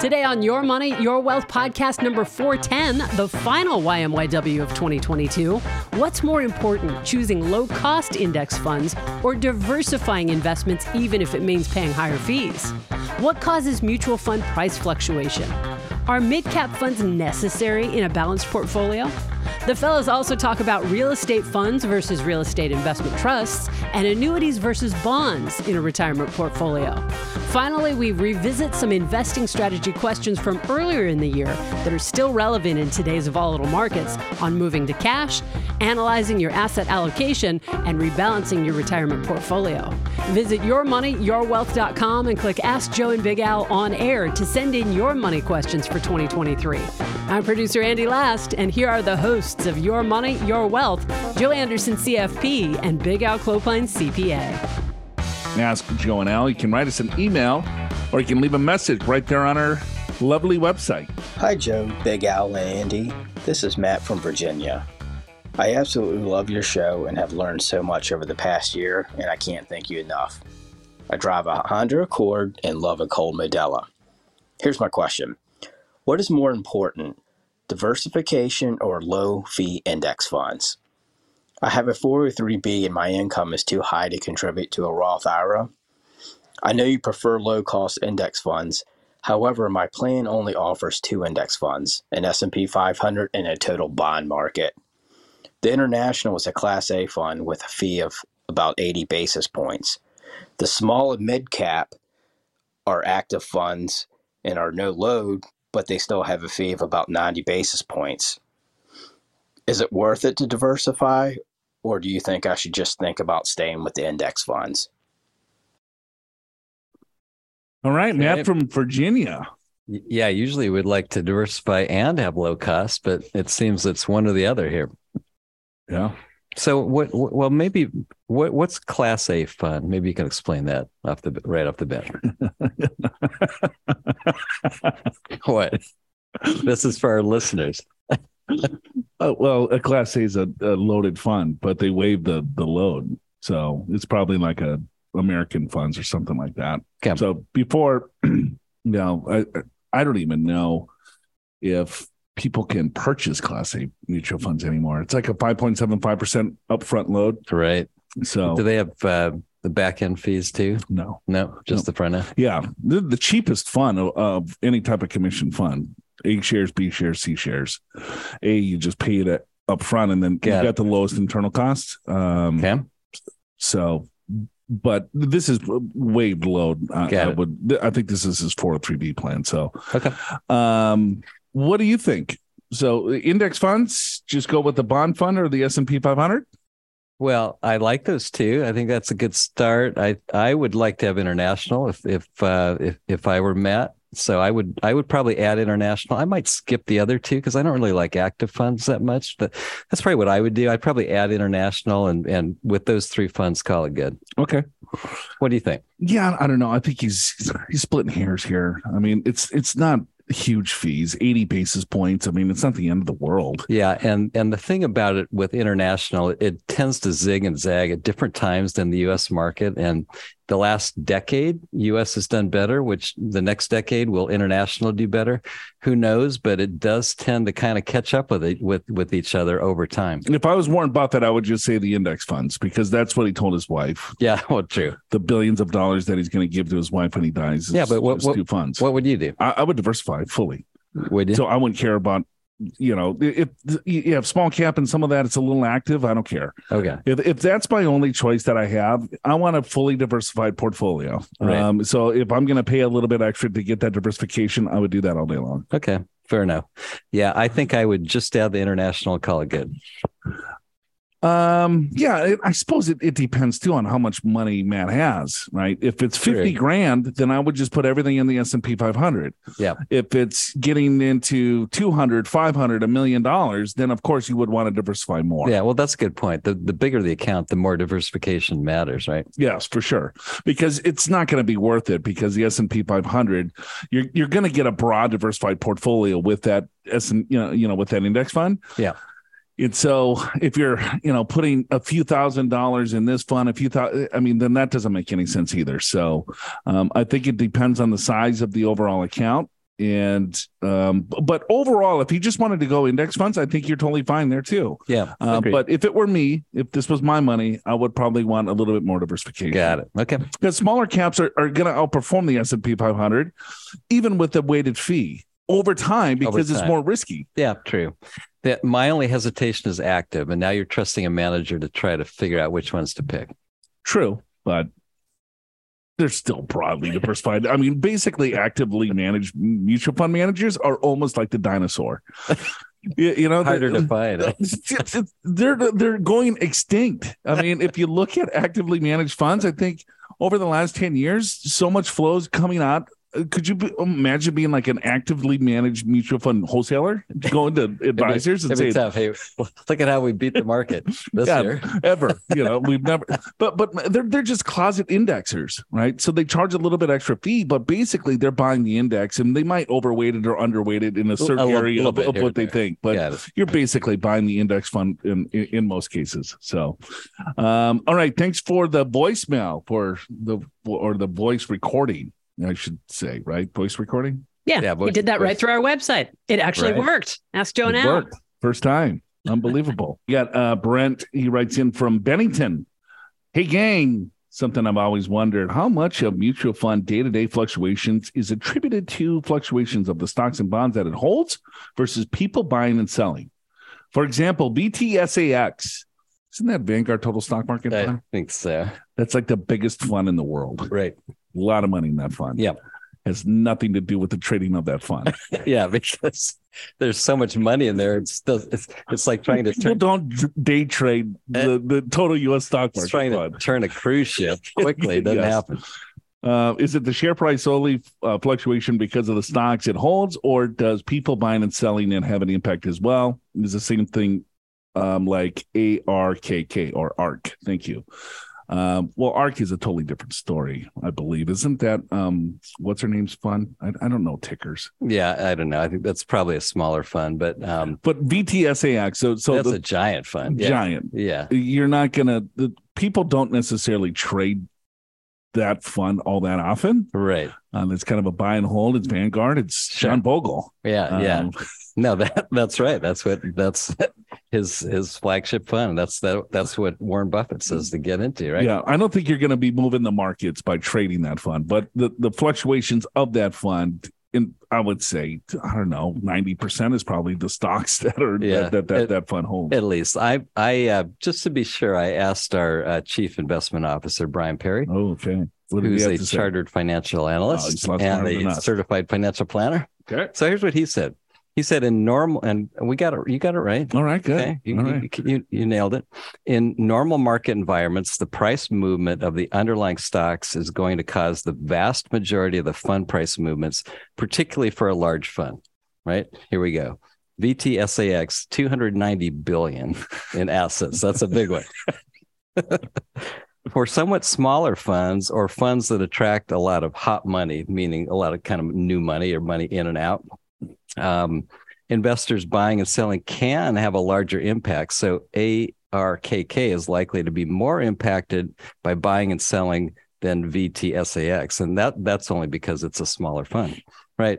Today on Your Money, Your Wealth podcast number 410, the final YMYW of 2022. What's more important, choosing low cost index funds or diversifying investments even if it means paying higher fees? What causes mutual fund price fluctuation? Are mid cap funds necessary in a balanced portfolio? The fellows also talk about real estate funds versus real estate investment trusts and annuities versus bonds in a retirement portfolio. Finally, we revisit some investing strategy questions from earlier in the year that are still relevant in today's volatile markets on moving to cash, analyzing your asset allocation, and rebalancing your retirement portfolio. Visit yourmoneyyourwealth.com and click Ask Joe and Big Al on air to send in your money questions for 2023. I'm producer Andy Last, and here are the hosts of Your Money, Your Wealth, Joe Anderson, CFP, and Big Al Clopine, CPA. Ask Joe and Al. You can write us an email or you can leave a message right there on our lovely website. Hi, Joe, Big Al, and Andy. This is Matt from Virginia. I absolutely love your show and have learned so much over the past year, and I can't thank you enough. I drive a Honda Accord and love a cold Modelo. Here's my question What is more important, diversification or low fee index funds? I have a 403b and my income is too high to contribute to a Roth IRA. I know you prefer low cost index funds. However, my plan only offers two index funds, an S&P 500 and a total bond market. The International is a Class A fund with a fee of about 80 basis points. The small and mid cap are active funds and are no load, but they still have a fee of about 90 basis points. Is it worth it to diversify, or do you think I should just think about staying with the index funds? All right, Matt from Virginia. Yeah, usually we'd like to diversify and have low cost, but it seems it's one or the other here. Yeah. So what? Well, maybe what? What's Class A fund? Maybe you can explain that off the right off the bat. what? This is for our listeners. Uh, well, a Class A is a, a, loaded fund, but they waive the the load, so it's probably like a American funds or something like that. Okay. So before, you know, I I don't even know if people can purchase Class A mutual funds anymore. It's like a five point seven five percent upfront load. Right. So do they have uh, the back end fees too? No, no, just no. the front end. Yeah, the, the cheapest fund of, of any type of commission fund a shares, B shares, C shares. A, you just pay it up front and then got you got the lowest internal cost. Um, okay. So, but this is way below. I, I would, I think this is his 403B plan. So, okay. Um, what do you think? So, index funds, just go with the bond fund or the S&P 500? Well, I like those too. I think that's a good start. I I would like to have international if if uh, if if I were Matt. So I would I would probably add international. I might skip the other two because I don't really like active funds that much. But that's probably what I would do. I'd probably add international and and with those three funds, call it good. Okay. What do you think? Yeah, I don't know. I think he's he's splitting hairs here. I mean, it's it's not huge fees 80 basis points. I mean it's not the end of the world. Yeah and and the thing about it with international it tends to zig and zag at different times than the us market. And the last decade us has done better which the next decade will international do better. Who knows? But it does tend to kind of catch up with it with with each other over time. If i was warren buffett i would just say the index funds because that's what he told his wife. Yeah well true. The billions of dollars that he's going to give to his wife when he dies yeah but what, what funds. what would you do? I, I would diversify fully. Would you? so i wouldn't care about you know, if you have small cap and some of that, it's a little active. I don't care. Okay. If, if that's my only choice that I have, I want a fully diversified portfolio. Right. Um, so if I'm going to pay a little bit extra to get that diversification, I would do that all day long. Okay. Fair enough. Yeah. I think I would just add the international call it good. Um, yeah, I suppose it, it depends too on how much money Matt has, right? If it's 50 grand, then I would just put everything in the S&P 500. Yeah. If it's getting into 200, 500, a million dollars, then of course you would want to diversify more. Yeah, well that's a good point. The the bigger the account, the more diversification matters, right? Yes, for sure. Because it's not going to be worth it because the S&P 500, you're you're going to get a broad diversified portfolio with that S and you know, you know with that index fund. Yeah. And so if you're, you know, putting a few thousand dollars in this fund, a few thousand, I mean, then that doesn't make any sense either. So um, I think it depends on the size of the overall account. and um, but overall, if he just wanted to go index funds, I think you're totally fine there too. Yeah. Uh, but if it were me, if this was my money, I would probably want a little bit more diversification. Got it. Okay. Because smaller caps are, are going to outperform the S and P 500, even with the weighted fee over time because over time. it's more risky. Yeah, true. That my only hesitation is active, and now you're trusting a manager to try to figure out which ones to pick. True, but they're still broadly diversified. I mean, basically, actively managed mutual fund managers are almost like the dinosaur. you, you know, harder to find. they're they're going extinct. I mean, if you look at actively managed funds, I think over the last ten years, so much flows coming out could you be, imagine being like an actively managed mutual fund wholesaler going to advisors and say, tough. "Hey, look at how we beat the market this yeah, year." ever, you know, we've never. But but they're they're just closet indexers, right? So they charge a little bit extra fee, but basically they're buying the index, and they might overweight it or underweight it in a certain a area little, little of, of what they think. But yeah, you're basically buying the index fund in, in, in most cases. So, um, all right, thanks for the voicemail for the or the voice recording. I should say, right? Voice recording. Yeah, yeah voice, did that voice. right through our website. It actually right. worked. Ask Joe now. Worked. First time. Unbelievable. you got uh, Brent. He writes in from Bennington. Hey, gang. Something I've always wondered how much of mutual fund day to day fluctuations is attributed to fluctuations of the stocks and bonds that it holds versus people buying and selling. For example, VTSAX, Isn't that Vanguard Total Stock Market? I fund? think so. That's like the biggest fund in the world. Right. A lot of money in that fund. Yeah. Has nothing to do with the trading of that fund. yeah, because there's so much money in there. It's still it's, it's like trying to People turn, don't day trade the, eh. the total US stock market. trying fund. to turn a cruise ship quickly. It doesn't yes. happen. Uh, is it the share price solely uh, fluctuation because of the stocks it holds, or does people buying and selling it have an impact as well? Is the same thing um, like ARKK or ARK? Thank you. Um, well, Ark is a totally different story, I believe. Isn't that um, what's her name's fun? I, I, don't know tickers. Yeah, I don't know. I think that's probably a smaller fund, but um, but VTSAX. So so that's the, a giant fund. Giant. Yeah. You're not gonna. The people don't necessarily trade that fund all that often. Right. Um, it's kind of a buy and hold. It's Vanguard. It's sure. John Bogle. Yeah. Um, yeah. No, that that's right. That's what that's his his flagship fund. That's that that's what Warren Buffett says to get into, right? Yeah, I don't think you're going to be moving the markets by trading that fund, but the the fluctuations of that fund in I would say I don't know, 90% is probably the stocks that are yeah, that that, that, at, that fund holds. At least I I uh, just to be sure I asked our uh, chief investment officer Brian Perry. Oh, okay. Who's a chartered financial analyst oh, and a certified financial planner. Okay. So here's what he said. He said in normal, and we got it. You got it right. All right, good. Okay? You, All right. You, you, you, nailed it. In normal market environments, the price movement of the underlying stocks is going to cause the vast majority of the fund price movements, particularly for a large fund. Right here we go. VTSAX 290 billion in assets. That's a big one. for somewhat smaller funds or funds that attract a lot of hot money, meaning a lot of kind of new money or money in and out, um, investors buying and selling can have a larger impact. So ARKK is likely to be more impacted by buying and selling than VTSAX, and that that's only because it's a smaller fund, right?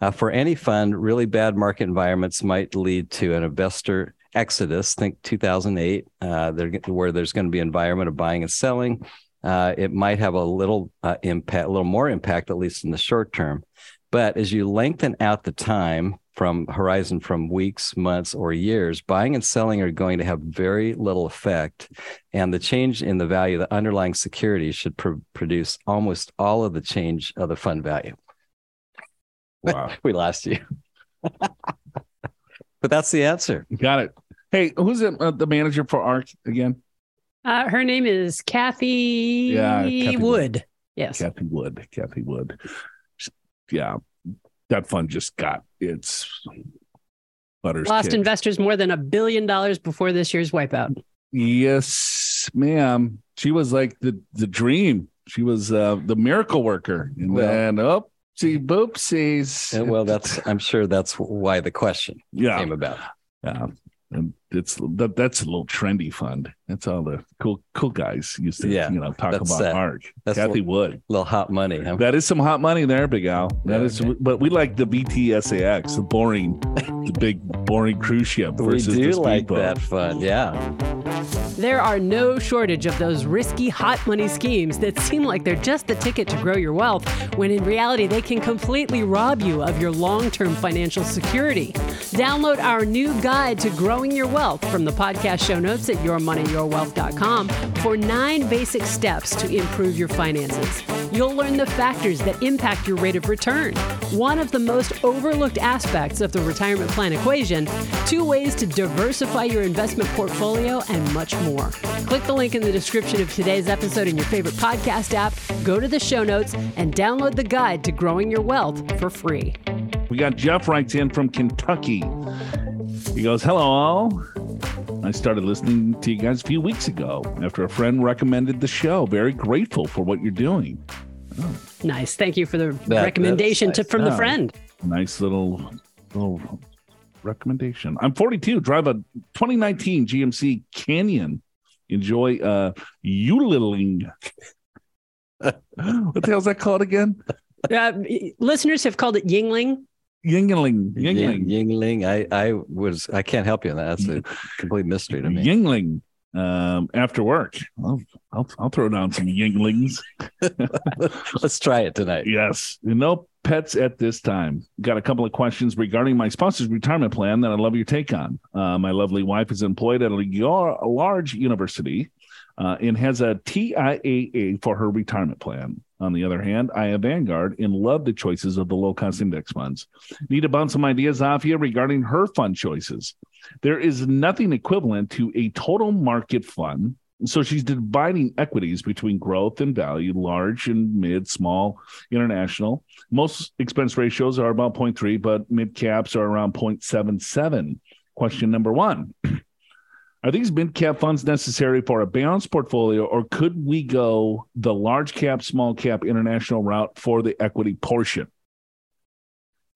Uh, for any fund, really bad market environments might lead to an investor exodus. Think 2008, uh, where there's going to be environment of buying and selling. Uh, it might have a little uh, impact, a little more impact, at least in the short term. But as you lengthen out the time from horizon from weeks, months, or years, buying and selling are going to have very little effect. And the change in the value of the underlying security should pr- produce almost all of the change of the fund value. Wow. we lost you. but that's the answer. Got it. Hey, who's the, uh, the manager for ARK again? Uh, her name is Cathie, yeah, Cathie Wood. Wood. Yes. Cathie Wood. Cathie Wood yeah, that fund just got its butters. Lost kicked. investors more than a billion dollars before this year's wipeout. Yes, ma'am. She was like the the dream. She was uh, the miracle worker, and well, then oh, see, boopsies. well, that's I'm sure that's why the question yeah. came about. Yeah. And it's that that's a little trendy fund. That's all the cool cool guys used to yeah, you know talk about uh, ARK. That's Cathie little, Wood, little hot money. Huh? That is some hot money there, Big Al. That yeah, is, okay. but we like the VTSAX, the boring, the big boring cruise ship. Versus we do the like that fun, yeah. There are no shortage of those risky hot money schemes that seem like they're just the ticket to grow your wealth, when in reality they can completely rob you of your long-term financial security. Download our new guide to growing your wealth from the podcast show notes at yourmoneyyourwealth.com for nine basic steps to improve your finances. You'll learn the factors that impact your rate of return, one of the most overlooked aspects of the retirement plan equation, two ways to diversify your investment portfolio, and much more. Click the link in the description of today's episode in your favorite podcast app, go to the show notes, and download the guide to growing your wealth for free. We got Jeff writes in from Kentucky. He goes, Hello, all. I started listening to you guys a few weeks ago after a friend recommended the show. Very grateful for what you're doing. Oh. Nice. Thank you for the that, recommendation nice. to, from the friend. Nice little little recommendation. I'm 42, drive a 2019 GMC Canyon. Enjoy uh Yuliling. what the hell's that called again? Uh, listeners have called it Yingling. Yingling, Yingling, Yingling. I, I was, I can't help you on that. That's a complete mystery to me. Yingling. Um, after work, I'll, I'll, I'll throw down some Yinglings. Let's try it tonight. Yes. No pets at this time. Got a couple of questions regarding my sponsor's retirement plan that I'd love your take on. Uh, my lovely wife is employed at a large university uh, and has a TIAA for her retirement plan. On the other hand, I have Vanguard and love the choices of the low cost index funds. Need to bounce some ideas off you regarding her fund choices. There is nothing equivalent to a total market fund. So she's dividing equities between growth and value, large and mid, small, international. Most expense ratios are about 0.3, but mid caps are around 0.77. Question number one Are these mid cap funds necessary for a balanced portfolio, or could we go the large cap, small cap, international route for the equity portion?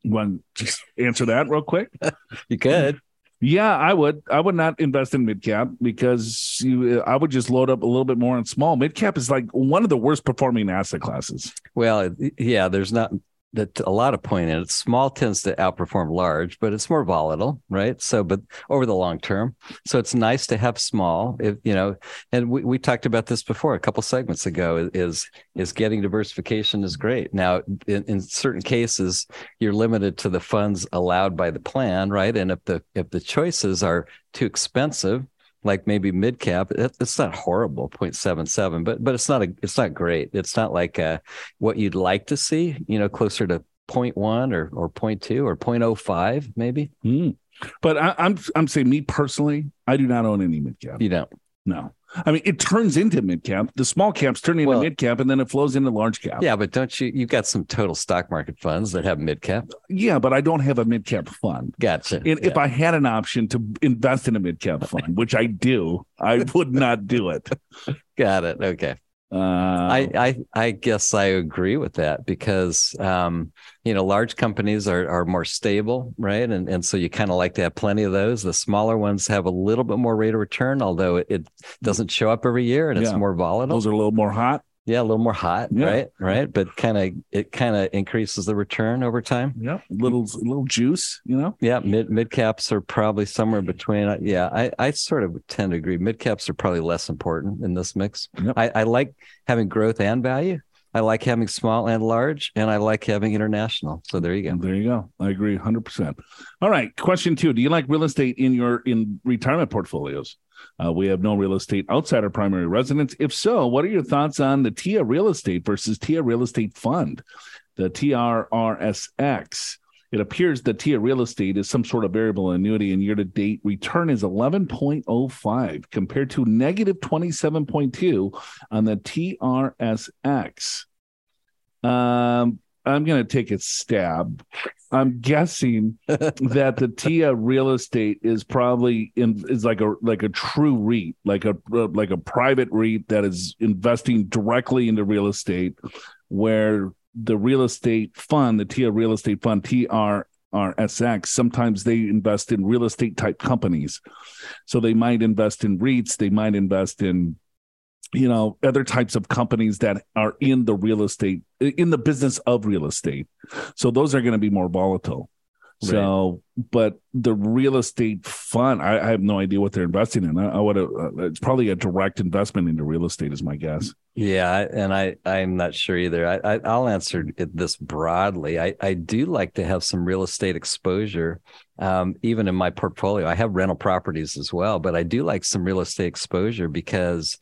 You want to just answer that real quick? you could. Yeah, I would. I would not invest in mid cap because you, I would just load up a little bit more on small. Mid cap is like one of the worst performing asset classes. Well, yeah, there's not that a lot of point in it. Small tends to outperform large, but it's more volatile, right? So, but over the long term, so it's nice to have small. If you know, and we, we talked about this before a couple segments ago. Is is getting diversification is great. Now, in, in certain cases, you're limited to the funds allowed by the plan, right? And if the if the choices are too expensive, like maybe mid cap it's not horrible 0.77 but but it's not a it's not great. It's not like uh, what you'd like to see you know closer to 0.1 or or 0.2 or 0.05 maybe. Mm. but I, I'm I'm saying me personally I do not own any mid cap you don't? No I mean, it turns into mid cap. The small caps turn into well, mid cap, and then it flows into large cap. Yeah, but don't you? You've got some total stock market funds that have mid cap. Yeah, but I don't have a mid cap fund. Gotcha. And yeah. if I had an option to invest in a mid cap fund, which I do, I would not do it. Got it. Okay. Uh, I, I I guess I agree with that because um, you know large companies are are more stable, right? And and so you kind of like to have plenty of those. The smaller ones have a little bit more rate of return, although it, it doesn't show up every year and yeah. it's more volatile. Those are a little more hot. Yeah, a little more hot, yeah. right? Right, but kind of it kind of increases the return over time. Yeah, little little juice, you know. Yeah, mid mid caps are probably somewhere between. Uh, yeah, I I sort of tend to agree. Mid caps are probably less important in this mix. Yep. I I like having growth and value. I like having small and large, and I like having international. So there you go. There you go. I agree 100%. All right. Question two Do you like real estate in your in retirement portfolios? Uh, we have no real estate outside our primary residence. If so, what are your thoughts on the TIA Real Estate versus TIA Real Estate Fund, the TRRSX? It appears that TIA Real Estate is some sort of variable annuity, and year to date return is 11.05 compared to negative 27.2 on the TRSX. Um, I'm going to take a stab. I'm guessing that the TIA real estate is probably in is like a like a true REIT, like a like a private REIT that is investing directly into real estate, where the real estate fund, the TIA real estate fund, TRRSX, RSX, sometimes they invest in real estate type companies. So they might invest in REITs, they might invest in you know other types of companies that are in the real estate in the business of real estate so those are going to be more volatile so, but the real estate fund, I, I, have no idea what they're investing in. I, I would, uh, it's probably a direct investment into real estate, is my guess. Yeah, and I, I'm not sure either. I, I will answer this broadly. I, I do like to have some real estate exposure, um, even in my portfolio. I have rental properties as well, but I do like some real estate exposure because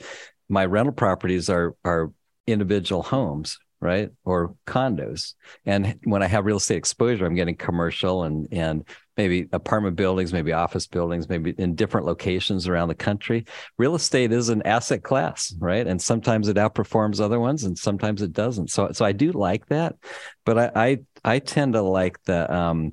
my rental properties are are individual homes right? Or condos. And when I have real estate exposure, I'm getting commercial and and maybe apartment buildings, maybe office buildings, maybe in different locations around the country. Real estate is an asset class, right? And sometimes it outperforms other ones and sometimes it doesn't. So so I do like that, but I I, I tend to like the um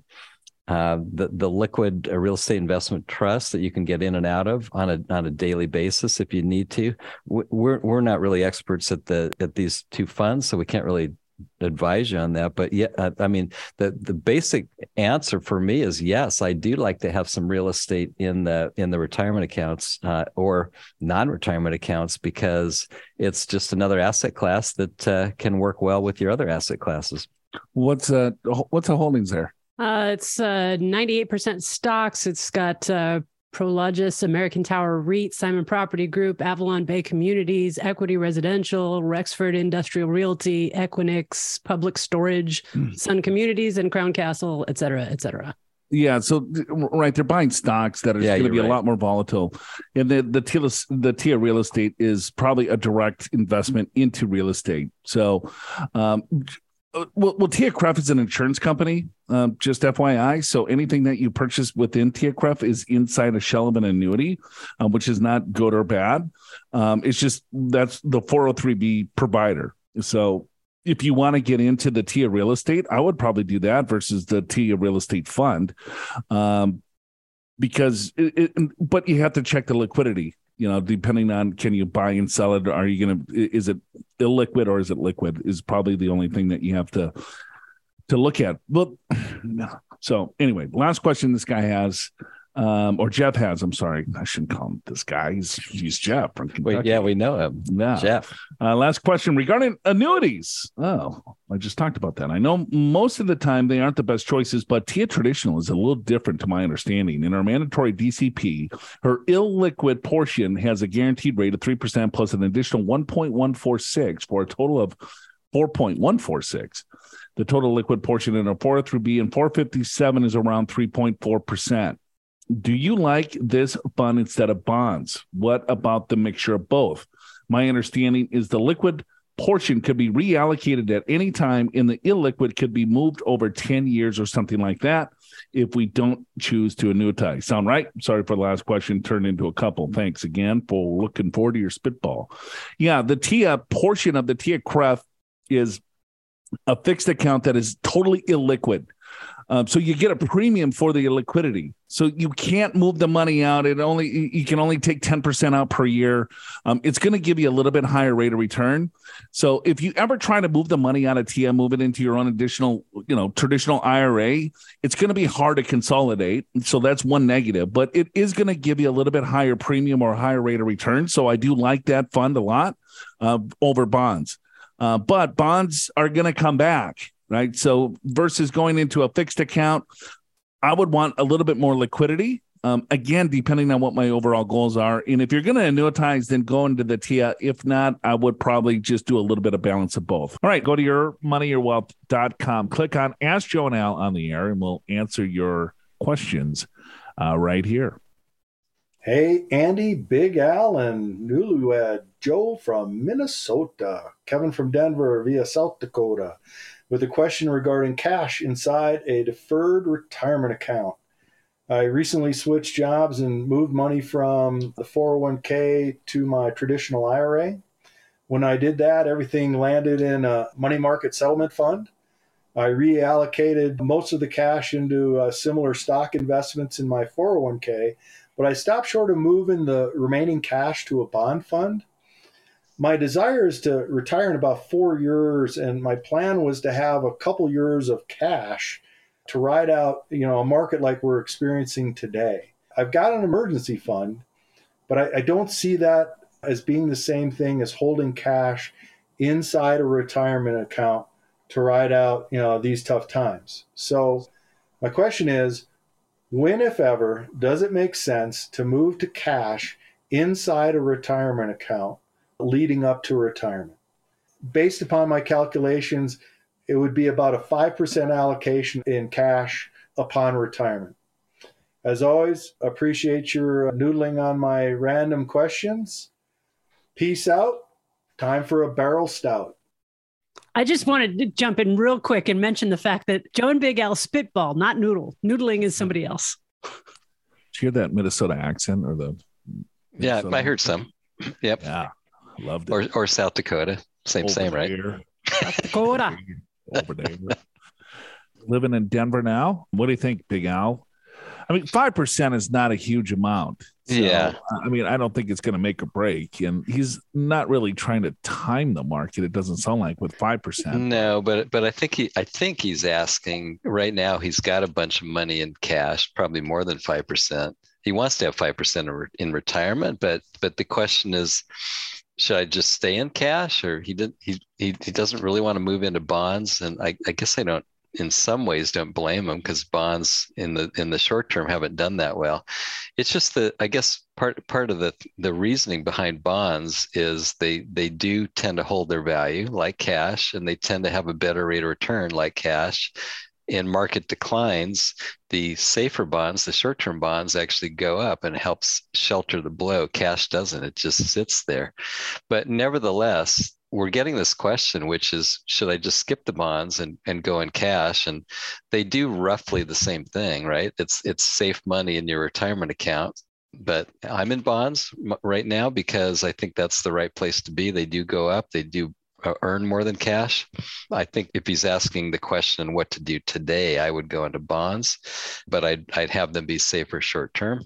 uh, the the liquid uh, real estate investment trust that you can get in and out of on a on a daily basis if you need to. We're we're not really experts at the at these two funds, so we can't really advise you on that. But yeah, I mean the the basic answer for me is yes. I do like to have some real estate in the in the retirement accounts uh, or non retirement accounts because it's just another asset class that uh, can work well with your other asset classes. What's uh what's the holdings there? Uh, it's uh, 98% stocks. It's got uh, Prologis, American Tower REIT, Simon Property Group, Avalon Bay Communities, Equity Residential, Rexford Industrial Realty, Equinix, Public Storage, mm. Sun Communities, and Crown Castle, et cetera, et cetera. Yeah, so right, they're buying stocks that are yeah, going to be right. a lot more volatile, and the the TIA, the TIA real estate is probably a direct investment into real estate. So, um, well, well, TIAA-CREF is an insurance company, um, just FYI. So anything that you purchase within TIAA-CREF is inside a shell of an annuity, uh, which is not good or bad. Um, it's just that's the 403b provider. So if you want to get into the TIA real estate, I would probably do that versus the TIA real estate fund. Um, because it, it, but you have to check the liquidity you know, depending on can you buy and sell it? Are you going to, is it illiquid or is it liquid? Is probably the only thing that you have to, to look at. But so anyway, last question this guy has um, or Jeff has. I'm sorry, I shouldn't call him this guy. He's he's Jeff from Kentucky. Wait, yeah, we know him. Yeah, Jeff. Uh, last question regarding annuities. Oh, I just talked about that. I know most of the time they aren't the best choices, but TIA Traditional is a little different to my understanding. In our mandatory DCP, her illiquid portion has a guaranteed rate of three percent plus an additional 1.146 for a total of 4.146. The total liquid portion in a 403B and 457 is around 3.4 percent do you like this fund instead of bonds? What about the mixture of both? My understanding is the liquid portion could be reallocated at any time, and the illiquid could be moved over 10 years or something like that if we don't choose to annuitize. Sound right? Sorry for the last question turned into a couple. Thanks again for looking forward to your spitball. Yeah, the TIA portion of the TIA-CREF is a fixed account that is totally illiquid. Um, so you get a premium for the liquidity. So you can't move the money out. It only you can only take 10% out per year. Um, it's going to give you a little bit higher rate of return. So if you ever try to move the money out of TIA, move it into your own additional, you know, traditional IRA, it's going to be hard to consolidate. So that's one negative, but it is going to give you a little bit higher premium or higher rate of return. So I do like that fund a lot uh, over bonds. Uh, but bonds are going to come back right? So versus going into a fixed account, I would want a little bit more liquidity. Um, again, depending on what my overall goals are. And if you're going to annuitize, then go into the TIA. If not, I would probably just do a little bit of balance of both. All right, go to your moneyyourwealth.com, click on Ask Joe and Al on the air, and we'll answer your questions uh, right here. Hey, Andy, Big Al, and newlywed Joe from Minnesota, Kevin from Denver via South Dakota with a question regarding cash inside a deferred retirement account. I recently switched jobs and moved money from the 401k to my traditional IRA. When I did that, everything landed in a money market settlement fund. I reallocated most of the cash into uh, similar stock investments in my 401k, but I stopped short of moving the remaining cash to a bond fund my desire is to retire in about four years, and my plan was to have a couple years of cash to ride out, you know, a market like we're experiencing today. I've got an emergency fund, but I, I don't see that as being the same thing as holding cash inside a retirement account to ride out, you know, these tough times. So my question is, when, if ever, does it make sense to move to cash inside a retirement account leading up to retirement? Based upon my calculations, it would be about a 5% allocation in cash upon retirement. As always, appreciate your noodling on my random questions. Peace out. Time for a barrel stout. I just wanted to jump in real quick and mention the fact that Joe and Big Al spitball, not noodle. Noodling is somebody else. Did you hear that Minnesota accent or the? Minnesota yeah, I heard some. Yep. Yeah, loved it. Or, or South Dakota. Same, Over same, right? South Dakota. Over there. Living in Denver now. What do you think, Big Al? I mean, five percent is not a huge amount. So, yeah. I mean, I don't think it's going to make a break, and he's not really trying to time the market. It doesn't sound like with five percent. No, but but I think he I think he's asking right now. He's got a bunch of money in cash, probably more than five percent. He wants to have five percent in retirement, but but the question is, should I just stay in cash, or he didn't he he, he doesn't really want to move into bonds, and I, I guess I don't in some ways don't blame him because bonds in the in the short term haven't done that well. It's just that I guess part part of the the reasoning behind bonds is they they do tend to hold their value like cash, and they tend to have a better rate of return like cash. In market declines, the safer bonds, the short term bonds actually go up and helps shelter the blow. Cash doesn't, it just sits there. But nevertheless, we're getting this question, which is, should I just skip the bonds and, and go in cash? And they do roughly the same thing, right? It's it's safe money in your retirement account. But I'm in bonds right now because I think that's the right place to be. They do go up. They do Uh, earn more than cash. I think if he's asking the question what to do today, I would go into bonds, but I'd I'd have them be safer short term.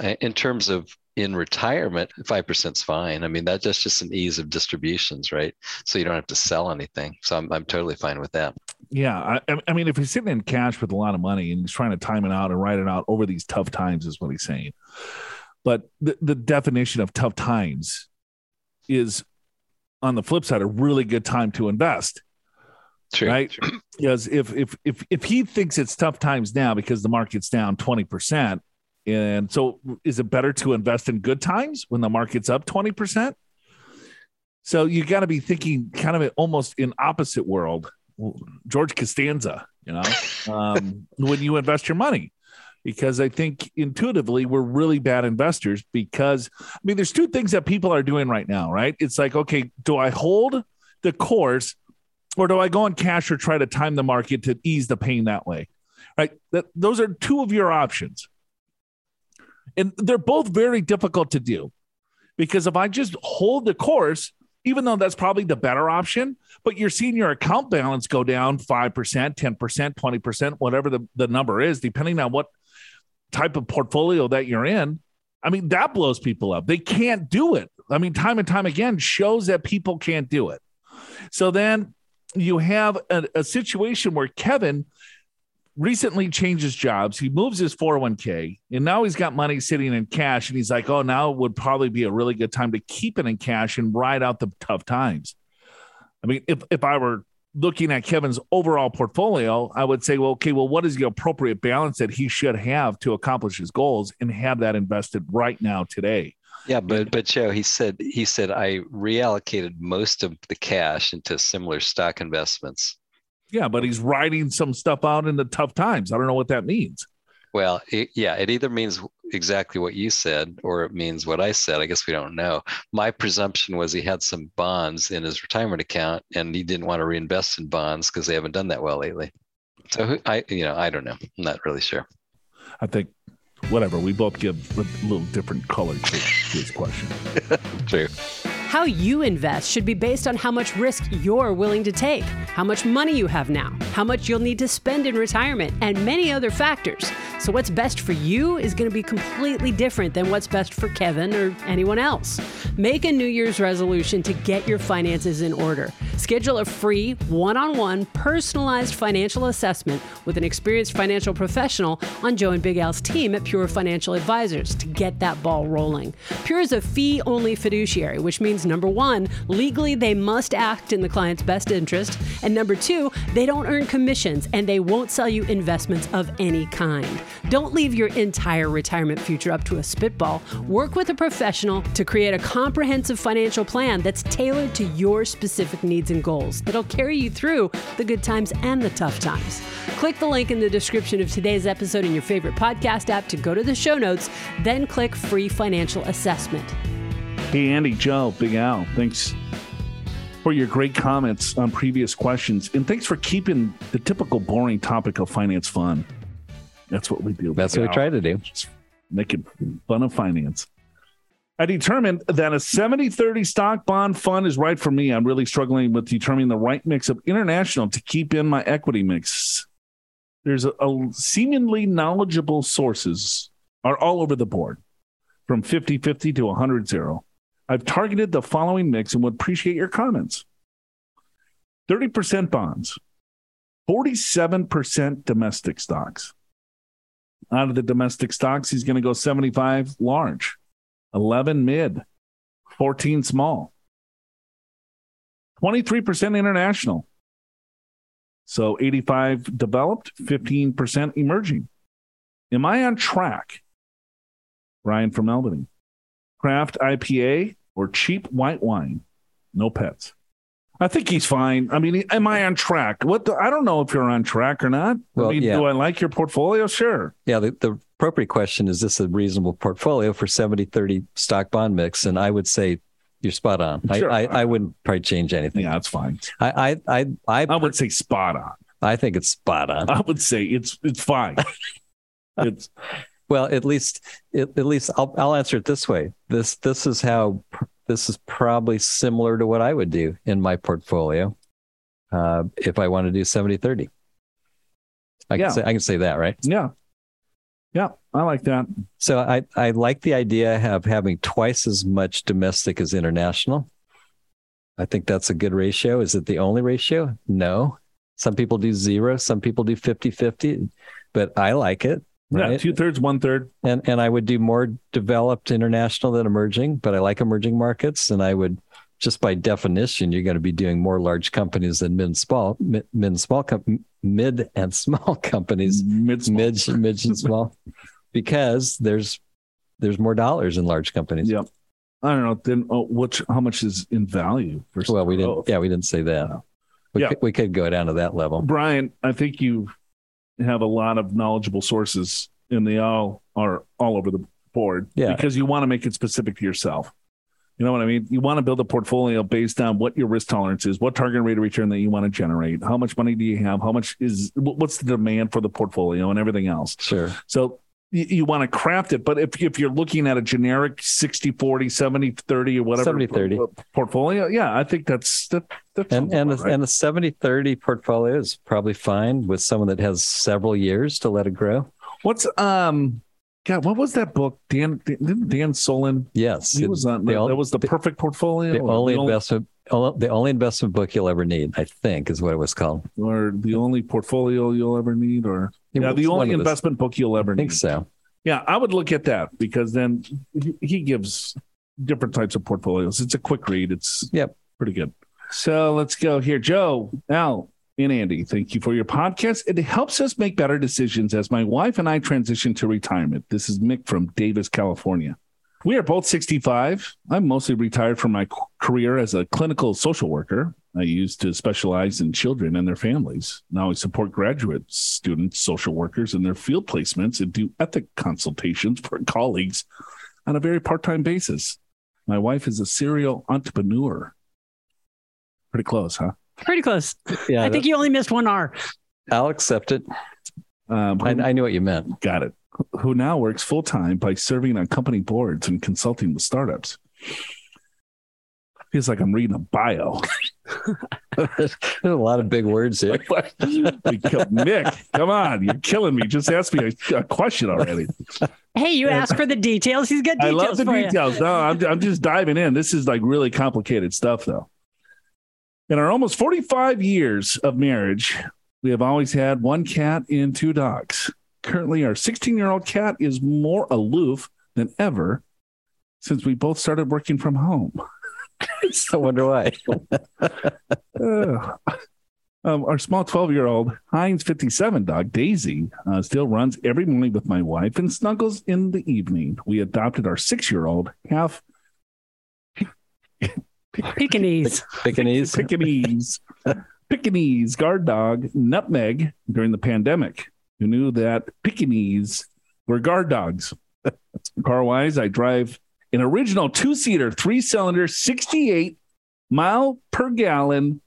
Uh, in terms of in retirement, five percent is fine. I mean, that's just just an ease of distributions, right? So you don't have to sell anything. So I'm I'm totally fine with that. Yeah, I, I mean, if he's sitting in cash with a lot of money and he's trying to time it out and write it out over these tough times, is what he's saying. But the, the definition of tough times is, on the flip side, a really good time to invest. True, right? Because if if if if he thinks it's tough times now because the market's down twenty percent, and so, is it better to invest in good times when the market's up 20%? So, you got to be thinking kind of almost in opposite world. George Costanza, you know, um, when you invest your money, because I think intuitively we're really bad investors. Because, I mean, there's two things that people are doing right now, right? It's like, okay, do I hold the course or do I go in cash or try to time the market to ease the pain that way? Right. That, those are two of your options. And they're both very difficult to do because if I just hold the course, even though that's probably the better option, but you're seeing your account balance go down 5%, 10%, 20%, whatever the, the number is, depending on what type of portfolio that you're in. I mean, that blows people up. They can't do it. I mean, time and time again shows that people can't do it. So then you have a, a situation where Kevin recently changes jobs. He moves his 401k and now he's got money sitting in cash. And he's like, oh, now would probably be a really good time to keep it in cash and ride out the tough times. I mean, if, if I were looking at Kevin's overall portfolio, I would say, well, okay, well, what is the appropriate balance that he should have to accomplish his goals and have that invested right now today? Yeah, but but Joe, he said he said I reallocated most of the cash into similar stock investments. Yeah, but he's writing some stuff out in the tough times. I don't know what that means. Well, it, yeah, it either means exactly what you said or it means what I said. I guess we don't know. My presumption was he had some bonds in his retirement account and he didn't want to reinvest in bonds because they haven't done that well lately. So I, you know, I don't know. I'm not really sure. I think whatever. We both give a little different color to, this question. True. How you invest should be based on how much risk you're willing to take, how much money you have now, how much you'll need to spend in retirement, and many other factors. So, what's best for you is going to be completely different than what's best for Kevin or anyone else. Make a New Year's resolution to get your finances in order. Schedule a free one on one personalized financial assessment with an experienced financial professional on Joe and Big Al's team at Pure Financial Advisors to get that ball rolling. Pure is a fee only fiduciary, which means number one, legally they must act in the client's best interest, and number two, they don't earn commissions and they won't sell you investments of any kind. Don't leave your entire retirement future up to a spitball. Work with a professional to create a comprehensive financial plan that's tailored to your specific needs and goals that'll carry you through the good times and the tough times. Click the link in the description of today's episode in your favorite podcast app to go to the show notes, then click free financial assessment. Hey, Andy, Joe, Big Al, thanks for your great comments on previous questions. And thanks for keeping the typical boring topic of finance fun. That's what we do. That's what we try to do. Just making fun of finance. I determined that a 70 30 stock bond fund is right for me. I'm really struggling with determining the right mix of international to keep in my equity mix. There's a, a seemingly knowledgeable sources are all over the board from 50 50 to 100 0. I've targeted the following mix and would appreciate your comments 30% bonds, 47% domestic stocks. Out of the domestic stocks, he's going to go 75 large, 11 mid, 14 small, 23% international. So 85 developed, 15% emerging. Am I on track? Ryan from Albany. Craft IPA or cheap white wine. No pets. I think he's fine. I mean, am I on track? What the, I don't know if you're on track or not. Well, I mean, yeah. do I like your portfolio? Sure. Yeah. The, the appropriate question is this a reasonable portfolio for 70 30 stock bond mix? And I would say you're spot on. Sure. I, I, I, wouldn't probably change anything. Yeah, that's fine. I, I, I, I, I would say spot on. I think it's spot on. I would say it's it's fine. it's well, at least at, at least I'll I'll answer it this way. This this is how this is probably similar to what I would do in my portfolio uh, if I want to do 70 30. I yeah. can say I can say that, right? Yeah. Yeah, I like that. So I, I like the idea of having twice as much domestic as international. I think that's a good ratio. Is it the only ratio? No. Some people do zero, some people do 50 50, but I like it. Right? Yeah, two thirds, one third. And and I would do more developed international than emerging, but I like emerging markets, and I would just by definition, you're going to be doing more large companies than mid and small, mid, mid and small, com- mid and small companies, mid, mid, mid and small, because there's there's more dollars in large companies. Yep. I don't know. Then oh, which how much is in value? Well, we didn't. Yeah, we didn't say that. We, yeah. could, we could go down to that level. Brian, I think you have a lot of knowledgeable sources, and they all are all over the board. Yeah. Because you want to make it specific to yourself. You know what I mean? You want to build a portfolio based on what your risk tolerance is, what target rate of return that you want to generate, how much money do you have, how much is what's the demand for the portfolio, and everything else. Sure. So you, you want to craft it, but if if you're looking at a generic 60 40, 70 30 or whatever 70 30 portfolio, yeah, I think that's that, that's and and the, right. and the 70 30 portfolio is probably fine with someone that has several years to let it grow. What's um God, what was that book? Dan Dan, Dan Solin. Yes, he was on. The, that was the, the perfect portfolio. The only the investment, only, the only investment book you'll ever need, I think, is what it was called. Or the only portfolio you'll ever need, or yeah, the only investment book you'll ever I think so. Yeah, I would look at that because then he gives different types of portfolios. It's a quick read. It's yep, pretty good. So let's go here, Joe. Al, and Andy, thank you for your podcast. It helps us make better decisions as my wife and I transition to retirement. This is Mick from Davis, California. We are both 65. I'm mostly retired from my career as a clinical social worker. I used to specialize in children and their families. Now I support graduate students, social workers, in their field placements and do ethic consultations for colleagues on a very part time basis. My wife is a serial entrepreneur. Pretty close, huh? Pretty close. Yeah, I think you only missed one R. I'll accept it. Um, I, I knew what you meant. Got it. Who now works full time by serving on company boards and consulting with startups. Feels like I'm reading a bio. There's a lot of big words here. Nick, come on, you're killing me. Just ask me a, a question already. Hey, you asked for the details. He's got details. I love the details. You. No, I'm, I'm just diving in. This is like really complicated stuff, though. In our almost 45 years of marriage, we have always had one cat and two dogs. Currently, our 16 year old cat is more aloof than ever since we both started working from home. I wonder why. uh, um, our small 12 year old Heinz 57 dog, Daisy, uh, still runs every morning with my wife and snuggles in the evening. We adopted our six year old half Pekingese. Pekingese. Pekingese. Pekingese guard dog, Nutmeg, during the pandemic. Who knew that Pekingese were guard dogs? Car wise, I drive an original two seater, three cylinder, 68 mile per gallon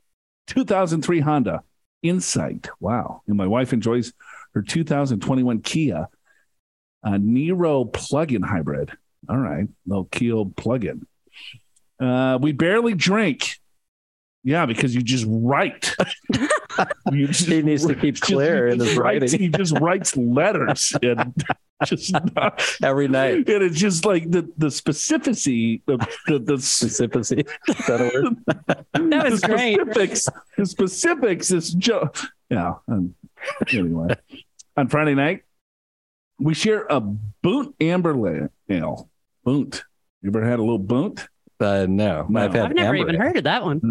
2003 Honda Insight. Wow. And my wife enjoys her 2021 Kia a Niro plug-in hybrid. All right, little Kia plug-in. Uh, we barely drink. Yeah, because you just write. you just, he needs to keep clear in his writing. he just writes letters and just not, every night. And it's just like the the specificity of the, the specificity. Is that a word? that was the great. Specifics, the specifics is just yeah. Um, anyway, on Friday night, we share a Boont Amber Ale. Boont. You ever had a little Boont? Uh, no, no. I've, I've never even heard of that one.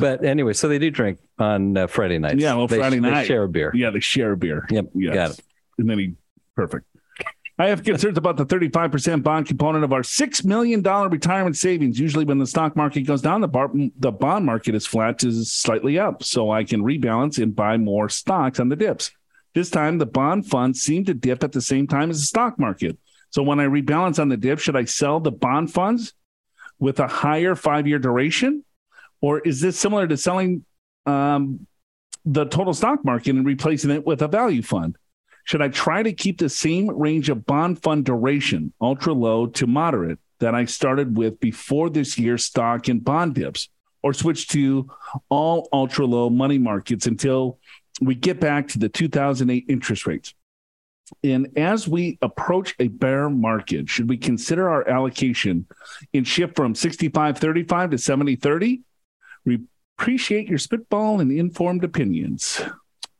But anyway, so they do drink on uh, Friday nights. Yeah, well, they, Friday they night. share a beer. Yeah, they share a beer. Yep, yes. got it. And then he, perfect. I have concerns about the 35% bond component of our $6 million retirement savings. Usually, when the stock market goes down, the, bar, the bond market is flat to slightly up. So I can rebalance and buy more stocks on the dips. This time, the bond funds seem to dip at the same time as the stock market. So when I rebalance on the dip, should I sell the bond funds with a higher five year duration? Or is this similar to selling um, the total stock market and replacing it with a value fund? Should I try to keep the same range of bond fund duration, ultra low to moderate, that I started with before this year's stock and bond dips, or switch to all ultra low money markets until we get back to the 2008 interest rates? And as we approach a bear market, should we consider our allocation in shift from 65 35 to 70 30? We appreciate your spitball and informed opinions.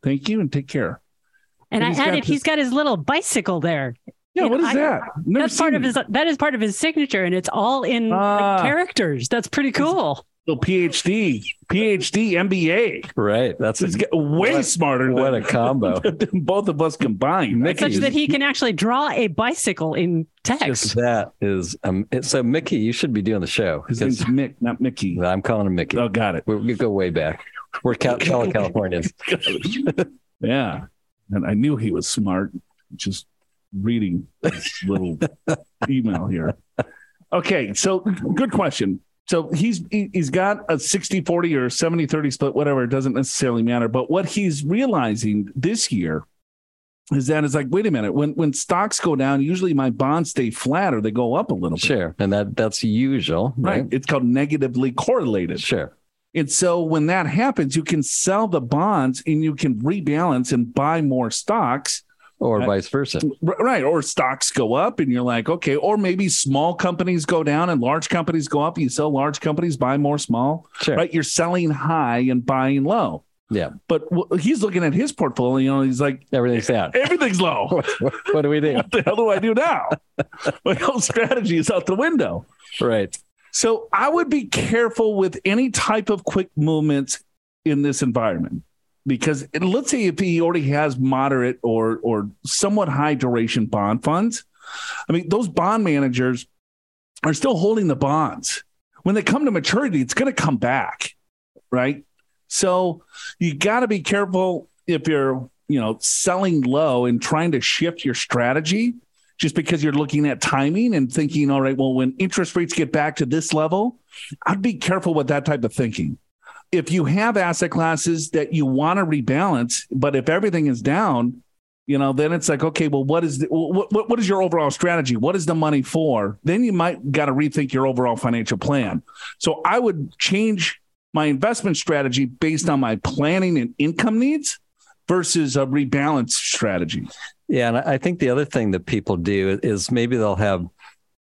Thank you and take care. And, and I added, this... he's got his little bicycle there. Yeah, what is that? That's part of his. That is part of his signature, and it's all in uh, like, Ah. characters. That's pretty cool. Little PhD, PhD, MBA. Right. That's a, way what, smarter. What than, a combo! than both of us combined. Mickey Such is, that he can actually draw a bicycle in text. That is um. So Mickey, you should be doing the show. His name's Mick, not Mickey. I'm calling him Mickey. Oh, got it. We, we go way back. We're Cal- Californians. yeah, and I knew he was smart. Just reading this little email here. Okay, so good question. So he's he's got a 60 40 or 70 30 split whatever it doesn't necessarily matter. But what he's realizing this year is that it's like wait a minute when when stocks go down usually my bonds stay flat or they go up a little bit. Sure. And that that's usual right, right. it's called negatively correlated. Sure. And so when that happens you can sell the bonds and you can rebalance and buy more stocks or right. vice versa. Right. Or stocks go up and you're like, okay, or maybe small companies go down and large companies go up. You sell large companies, buy more small. Sure. Right. You're selling high and buying low. Yeah. But w- he's looking at his portfolio. You know, he's like, everything's down. Everything's low. what, what, what, do we do? What the hell do I do now? My whole strategy is out the window. Right. So I would be careful with any type of quick movements in this environment because let's say if he already has moderate or or somewhat high duration bond funds, I mean those bond managers are still holding the bonds. When they come to maturity, it's going to come back, right? So you got to be careful if you're you know selling low and trying to shift your strategy just because you're looking at timing and thinking, all right, well, when interest rates get back to this level, I'd be careful with that type of thinking if you have asset classes that you want to rebalance, but if everything is down, you know, then it's like, okay, well, what is the, what, what, what is your overall strategy? What is the money for? Then you might got to rethink your overall financial plan. So I would change my investment strategy based on my planning and income needs versus a rebalance strategy. Yeah, and I think the other thing that people do is maybe they'll have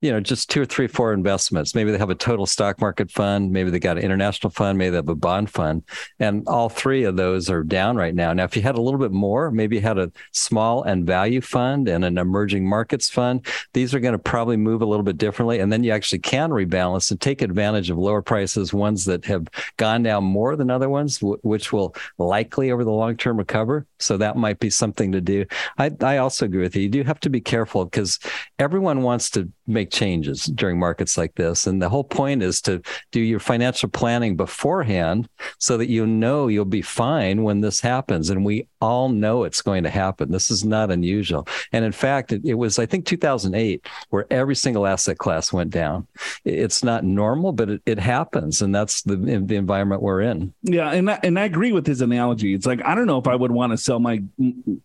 you know, just two or three, four investments. Maybe they have a total stock market fund. Maybe they got an international fund. Maybe they have a bond fund. And all three of those are down right now. Now, if you had a little bit more, maybe you had a small and value fund and an emerging markets fund, these are going to probably move a little bit differently. And then you actually can rebalance and take advantage of lower prices, ones that have gone down more than other ones, w- which will likely over the long term recover. So that might be something to do. I, I also agree with you. You do have to be careful because everyone wants to make changes during markets like this. And the whole point is to do your financial planning beforehand so that you know you'll be fine when this happens. And we all know it's going to happen. This is not unusual. And in fact, it, it was, I think, 2008 where every single asset class went down. It's not normal, but it, it happens. And that's the, the environment we're in. Yeah. And I, and I agree with his analogy. It's like, I don't know if I would want to sell my,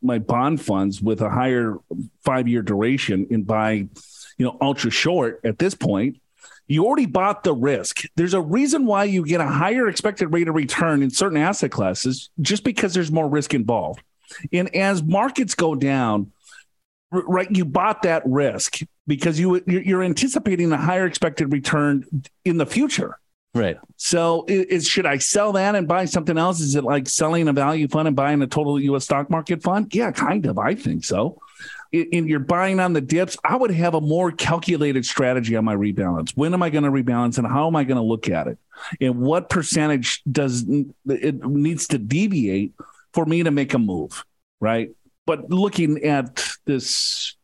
my bond funds with a higher five year duration and buy you know, ultra short at this point, you already bought the risk. There's a reason why you get a higher expected rate of return in certain asset classes just because there's more risk involved. And as markets go down, right, you bought that risk because you you're anticipating a higher expected return in the future. Right. So is should I sell that and buy something else? Is it like selling a value fund and buying a total US stock market fund? Yeah, kind of. I think so and you're buying on the dips, I would have a more calculated strategy on my rebalance. When am I going to rebalance and how am I going to look at it? And what percentage does it needs to deviate for me to make a move, right? But looking at this,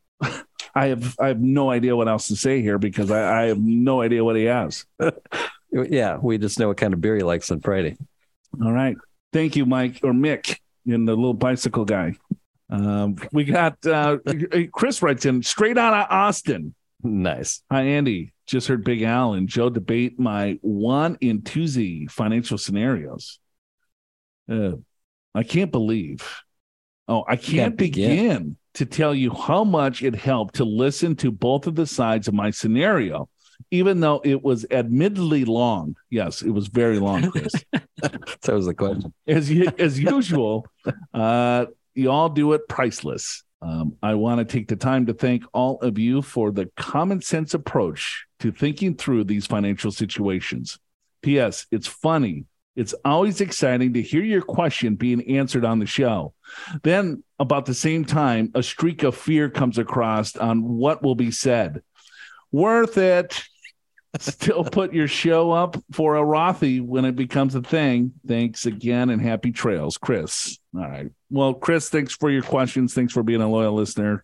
I have I have no idea what else to say here because I, I have no idea what he has. yeah, we just know what kind of beer he likes on Friday. All right. Thank you, Mike or Mick, and the little bicycle guy. Um, we got uh, Chris writes in straight out of Austin. Nice. Hi, Andy. Just heard Big Al and Joe debate my one in two Z financial scenarios. Uh, I can't believe. Oh, I can't, can't begin. begin to tell you how much it helped to listen to both of the sides of my scenario, even though it was admittedly long. Yes, it was very long, Chris. that was the question. As as usual, uh, you all do it priceless. Um, I want to take the time to thank all of you for the common sense approach to thinking through these financial situations. P.S. It's funny. It's always exciting to hear your question being answered on the show. Then, about the same time, a streak of fear comes across on what will be said. Worth it still put your show up for a Rothy when it becomes a thing. Thanks again and happy trails, Chris. All right. Well, Chris, thanks for your questions. Thanks for being a loyal listener.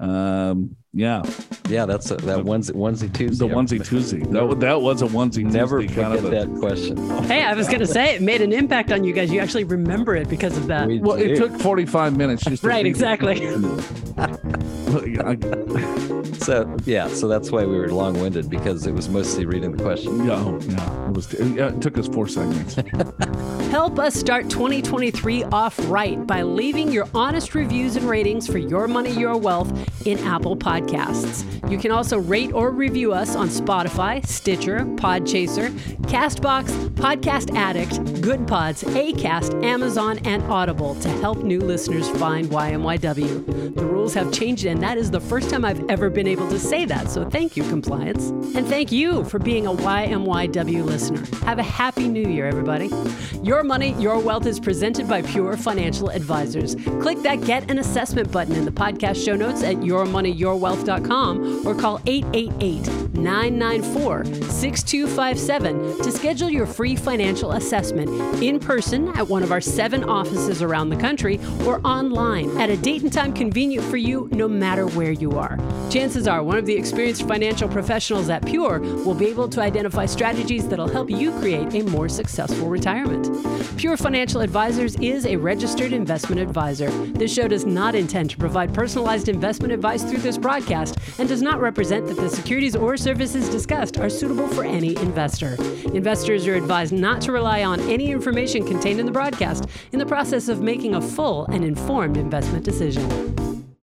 Um, yeah, yeah, that's a, that onesie onesie Tuesday. The onesie Tuesday. That, that was a onesie. Never Tuesday forget kind of that question. Hey, I was gonna say it made an impact on you guys. You actually remember it because of that. We well, do. it took forty five minutes just right. Exactly. so yeah, so that's why we were long winded because it was mostly reading the question. Yeah, oh, yeah, it was. Yeah, it took us four seconds. Help us start 2023 off right by leaving your honest reviews and ratings for your money, your wealth in Apple Podcasts. You can also rate or review us on Spotify, Stitcher, Podchaser, Castbox, Podcast Addict, Goodpods, Acast, Amazon, and Audible to help new listeners find YMYW. The rules have changed, and that is the first time I've ever been able to say that. So thank you, compliance. And thank you for being a YMYW listener. Have a happy new year, everybody. Your money, your wealth is presented by Pure Financial Advisors. Click that Get an Assessment button in the podcast show notes at yourmoneyyourwealth.com or call 888 994 6257 to schedule your free financial assessment in person at one of our seven offices around the country or online at a date and time convenient for you no matter where you are. Chances are one of the experienced financial professionals at Pure will be able to identify strategies that'll help you create a more successful retirement. Pure Financial Advisors is a registered investment advisor. This show does not intend to provide personalized investment advice through this broadcast and does not represent that the securities or services discussed are suitable for any investor. Investors are advised not to rely on any information contained in the broadcast in the process of making a full and informed investment decision.